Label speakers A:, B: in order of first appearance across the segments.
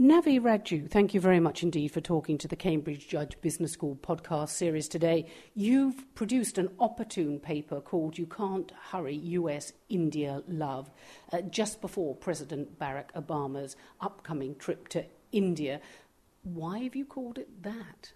A: Navi Radjou, thank you very much indeed for talking to the Cambridge Judge Business School podcast series today. You've produced an opportune paper called You Can't Hurry US India Love uh, just before President Barack Obama's upcoming trip to India. Why have you called it that?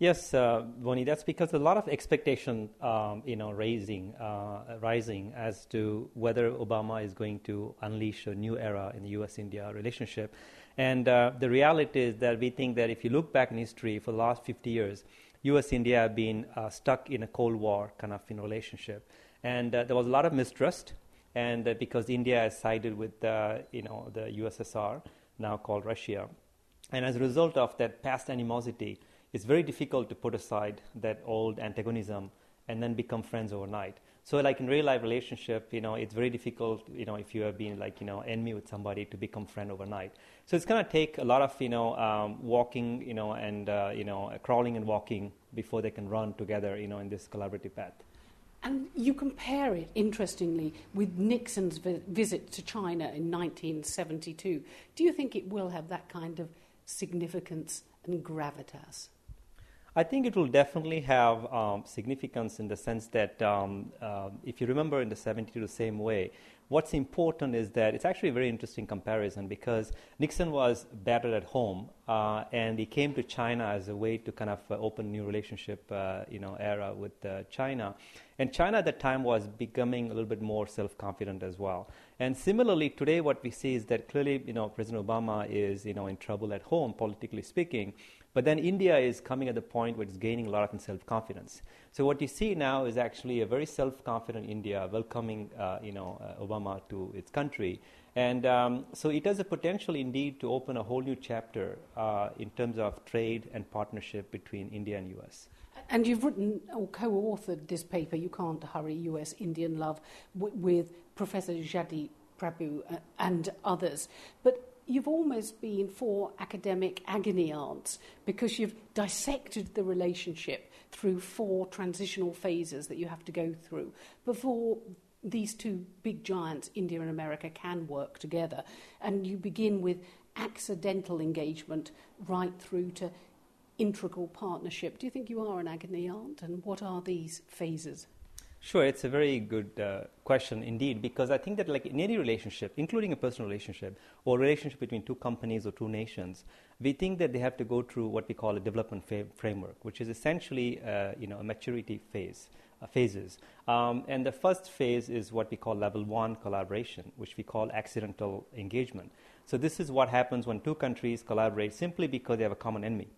B: Yes, uh, Bonnie, that's because a lot of expectation, um, you know, raising, uh, rising as to whether Obama is going to unleash a new era in the U.S.-India relationship. And uh, the reality is that we think that if you look back in history for the last 50 years, U.S.-India have been uh, stuck in a Cold War kind of relationship, and uh, there was a lot of mistrust. And uh, because India has sided with, you know, the USSR, now called Russia, and as a result of that past animosity it's very difficult to put aside that old antagonism and then become friends overnight. So, like in real life relationship, you know, it's very difficult, you know, if you have been like, you know, enemy with somebody to become friend overnight. So it's going to take a lot of, you know, um, walking, you know, and, uh, you know, crawling and walking before they can run together, you know, in this collaborative path.
A: And you compare it, interestingly, with Nixon's vi- visit to China in 1972. Do you think it will have that kind of significance and gravitas?
B: I think it will definitely have um, significance in the sense that um, uh, if you remember in the 70s the same way, what's important is that it's actually a very interesting comparison because Nixon was battered at home uh, and he came to China as a way to kind of uh, open new relationship, uh, you know, era with uh, China. And China at that time was becoming a little bit more self-confident as well. And similarly, today what we see is that clearly, you know, President Obama is, you know, in trouble at home, politically speaking. But then India is coming at the point where it's gaining a lot of self confidence. So what you see now is actually a very self confident India welcoming uh, you know, uh, Obama to its country. And um, so it has a potential indeed to open a whole new chapter uh, in terms of trade and partnership between India and US.
A: And you've written or co authored this paper, You Can't Hurry US Indian Love, w- with Professor Jaideep Prabhu uh, and others. But you've almost been for academic agony aunts because you've dissected the relationship through four transitional phases that you have to go through before these two big giants, India and America, can work together. And you begin with accidental engagement right through to integral partnership. Do you think you are an agony aunt? And what are these phases?
B: Sure, it's a very good uh, question indeed, because I think that, like in any relationship, including a personal relationship or relationship between two companies or two nations, we think that they have to go through what we call a development framework, which is essentially, uh, you know, a maturity phase. Uh, phases. Um, and the first phase is what we call level one collaboration, which we call accidental engagement. So, this is what happens when two countries collaborate simply because they have a common enemy.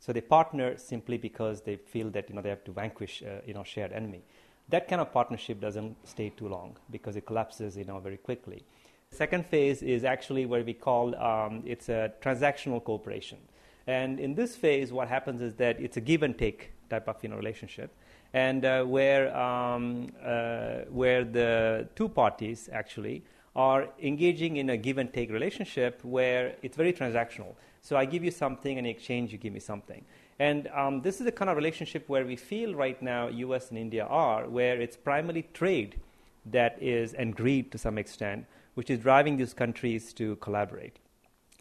B: So, they partner simply because they feel that you know, they have to vanquish uh, you know, shared enemy that kind of partnership doesn't stay too long because it collapses you know very quickly. Second phase is actually what we call um, it's a transactional cooperation. And in this phase what happens is that it's a give and take type of you know relationship. And uh, where um, uh, where the two parties actually are engaging in a give and take relationship where it's very transactional. So i give you something and in exchange you give me something and um, this is the kind of relationship where we feel right now US and India are, where it's primarily trade that is, and greed to some extent, which is driving these countries to collaborate.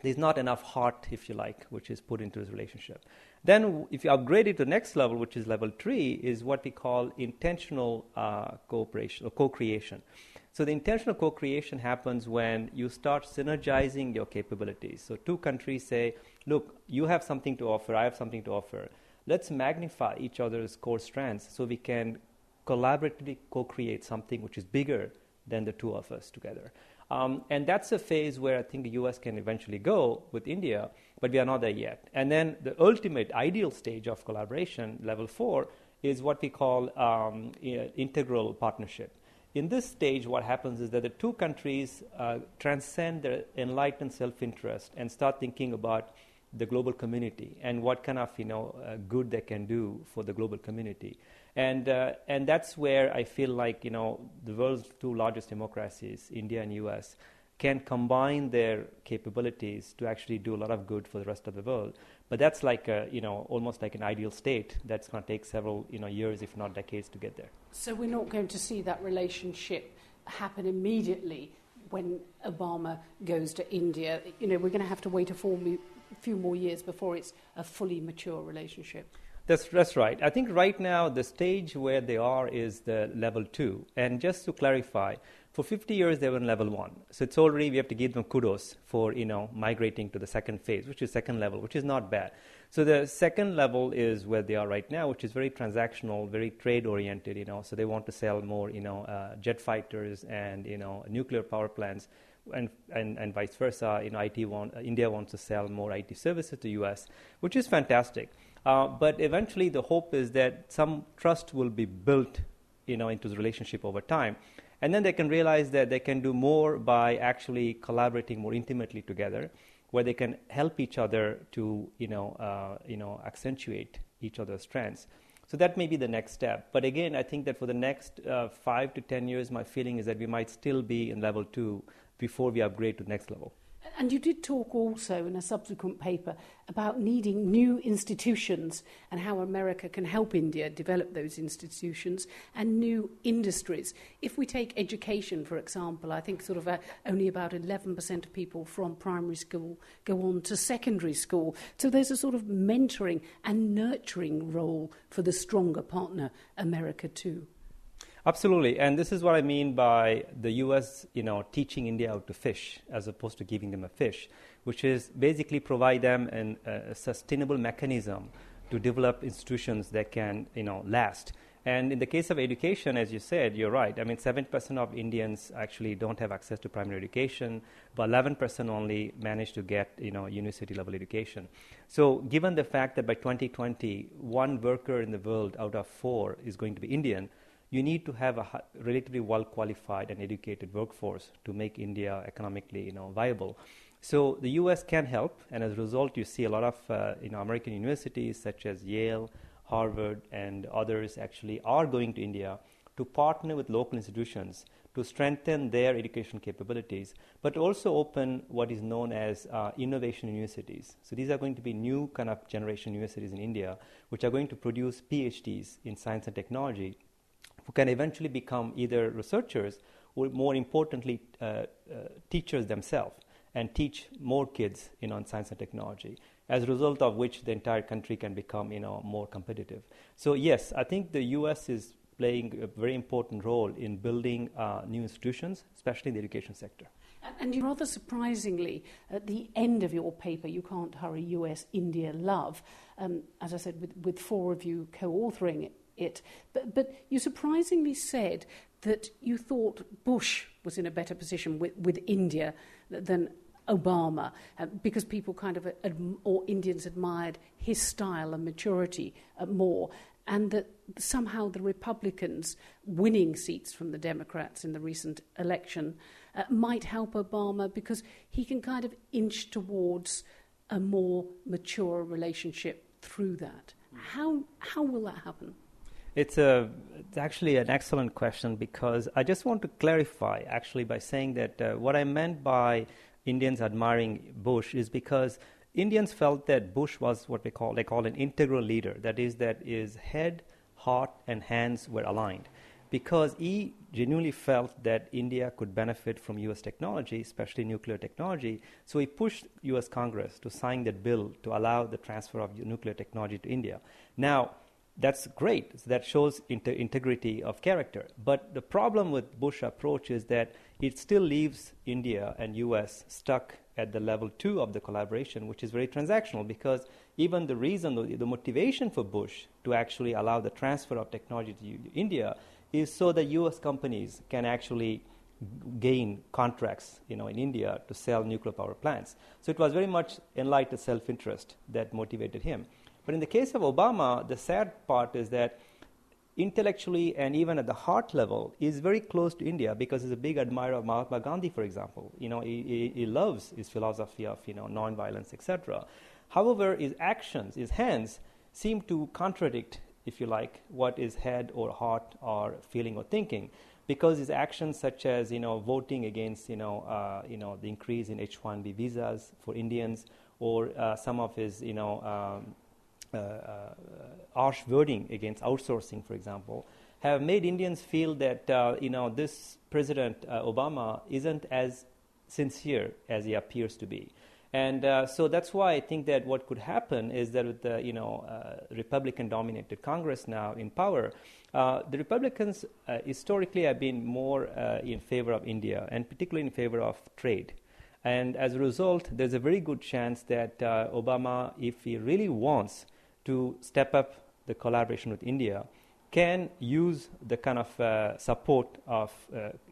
B: There's not enough heart, if you like, which is put into this relationship. Then, if you upgrade it to the next level, which is level three, is what we call intentional uh, cooperation or co creation. So the intentional co-creation happens when you start synergizing your capabilities. So two countries say, look, you have something to offer, I have something to offer. Let's magnify each other's core strengths so we can collaboratively co-create something which is bigger than the two of us together. Um, and that's a phase where I think the US can eventually go with India, but we are not there yet. And then the ultimate ideal stage of collaboration, level four, is what we call um, integral partnership. In this stage, what happens is that the two countries uh, transcend their enlightened self-interest and start thinking about the global community and what kind of you know uh, good they can do for the global community, and uh, and that's where I feel like you know the world's two largest democracies, India and U.S., can combine their capabilities to actually do a lot of good for the rest of the world. But that's like a, you know almost like an ideal state that's going to take several you know years, if not decades, to get there.
A: So we're not going to see that relationship happen immediately when Obama goes to India. You know, we're going to have to wait a few more years before it's a fully mature relationship.
B: That's, that's right. I think right now the stage where they are is the level two. And just to clarify, for 50 years they were in level one. So it's already, we have to give them kudos for, you know, migrating to the second phase, which is second level, which is not bad. So the second level is where they are right now, which is very transactional, very trade oriented, you know. So they want to sell more, you know, uh, jet fighters and, you know, nuclear power plants. And, and, and vice versa, you know, IT want, uh, India wants to sell more IT services to US, which is fantastic. Uh, but eventually, the hope is that some trust will be built, you know, into the relationship over time, and then they can realize that they can do more by actually collaborating more intimately together, where they can help each other to, you know, uh, you know, accentuate each other's strengths. So that may be the next step. But again, I think that for the next uh, five to ten years, my feeling is that we might still be in level two before we upgrade to next level.
A: And you did talk also in a subsequent paper about needing new institutions and how America can help India develop those institutions and new industries. If we take education, for example, I think sort of a, uh, only about 11% of people from primary school go on to secondary school. So there's a sort of mentoring and nurturing role for the stronger partner, America, too.
B: Absolutely, and this is what I mean by the U.S. You know, teaching India how to fish as opposed to giving them a fish, which is basically provide them an, a sustainable mechanism to develop institutions that can you know last. And in the case of education, as you said, you're right. I mean, 7% of Indians actually don't have access to primary education, but 11% only manage to get, you know, university level education. So, given the fact that by 2020, one worker in the world out of four is going to be Indian, you need to have a relatively well qualified and educated workforce to make India economically you know, viable. So the U.S. can help, and as a result, you see a lot of uh, you know, American universities such as Yale, Harvard, and others actually are going to India to partner with local institutions to strengthen their education capabilities, but also open what is known as uh, innovation universities. So these are going to be new kind of generation universities in India, which are going to produce PhDs in science and technology who can eventually become either researchers or, more importantly, uh, uh, teachers themselves and teach more kids you know, in science and technology. As a result of which, the entire country can become you know, more competitive. So, yes, I think the US is playing a very important role in building uh, new institutions, especially in the education sector.
A: And rather surprisingly, at the end of your paper, You Can't Hurry US India Love, um, as I said, with, with four of you co authoring it, it. But, but you surprisingly said that you thought Bush was in a better position with, with India than Obama, uh, because people kind of, adm- or Indians admired his style and maturity uh, more, and that somehow the Republicans winning seats from the Democrats in the recent election uh, might help Obama because he can kind of inch towards a more mature relationship through that. How, how will that happen?
B: It's, a, it's actually an excellent question because I just want to clarify actually by saying that uh, what I meant by Indians admiring Bush is because Indians felt that Bush was what we call they call an integral leader. That is, that his head, heart, and hands were aligned, because he genuinely felt that India could benefit from U.S. technology, especially nuclear technology. So he pushed U.S. Congress to sign that bill to allow the transfer of nuclear technology to India. Now that's great. So that shows inter- integrity of character. But the problem with Bush approach is that it still leaves India and US stuck at the level two of the collaboration, which is very transactional because even the reason, the, the motivation for Bush to actually allow the transfer of technology to India is so that US companies can actually gain contracts you know, in India to sell nuclear power plants. So it was very much enlightened self interest that motivated him. But in the case of Obama, the sad part is that intellectually and even at the heart level is very close to India because he's a big admirer of Mahatma Gandhi, for example. You know, he, he, he loves his philosophy of you know nonviolence, etc. However, his actions, his hands, seem to contradict, if you like, what his head or heart are feeling or thinking. Because his actions, such as you know voting against you know uh, you know the increase in H-1B visas for Indians, or uh, some of his you know um, harsh wording against outsourcing, for example, have made Indians feel that uh, you know this President uh, Obama isn't as sincere as he appears to be. And uh, so that's why I think that what could happen is that with the you know uh, Republican-dominated Congress now in power, uh, the Republicans uh, historically have been more uh, in favor of India and particularly in favor of trade. And as a result, there's a very good chance that uh, Obama, if he really wants to step up the collaboration with India, can use the kind of support of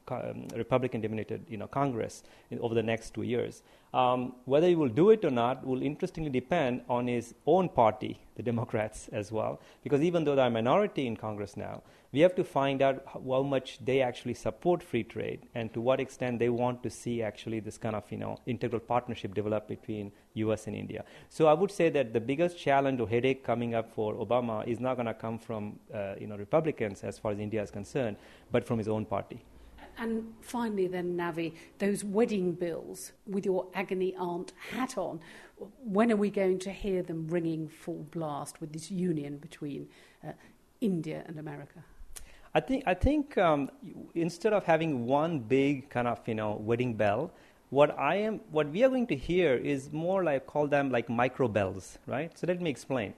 B: um, Republican-dominated you know, Congress in, over the next two years. Um, whether he will do it or not will interestingly depend on his own party, the Democrats, as well. Because even though they're a minority in Congress now, we have to find out how, much they actually support free trade and to what extent they want to see actually this kind of you know integral partnership develop between U.S. and India. So I would say that the biggest challenge or headache coming up for Obama is not going to come from uh, you know Republicans as far as India is concerned, but from his own party.
A: And finally, then, Navi, those wedding bills with your agony aunt hat on, when are we going to hear them ringing full blast with this union between uh, India and America?
B: I think, I think um, instead of having one big kind of you know wedding bell, what I am, what we are going to hear is more like call them like micro bells, right? So let me explain.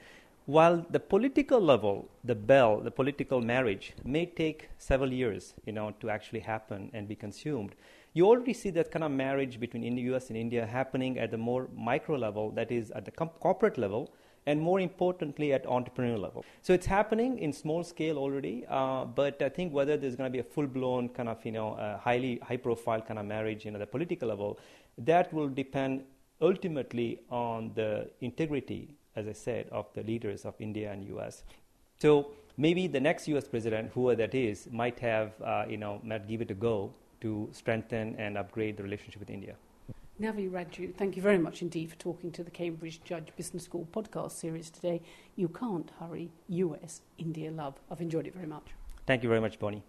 B: While the political level, the bell, the political marriage may take several years, you know, to actually happen and be consumed, you already see that kind of marriage between the U.S. and India happening at the more micro level, that is at the corporate level, and more importantly at entrepreneurial level. So it's happening in small scale already, uh, but I think whether there's going to be a full-blown kind of, you know, uh, highly high-profile kind of marriage, you know, the political level, that will depend ultimately on the integrity as I said, of the leaders of India and US. So maybe the next US president, whoever that is, might have, uh, you know, might give it a go to strengthen and upgrade the relationship with India.
A: Navi Radjou, thank you very much indeed for talking to the Cambridge Judge Business School podcast series today. You can't hurry US India love. I've enjoyed it very much.
B: Thank you very much, Bonnie.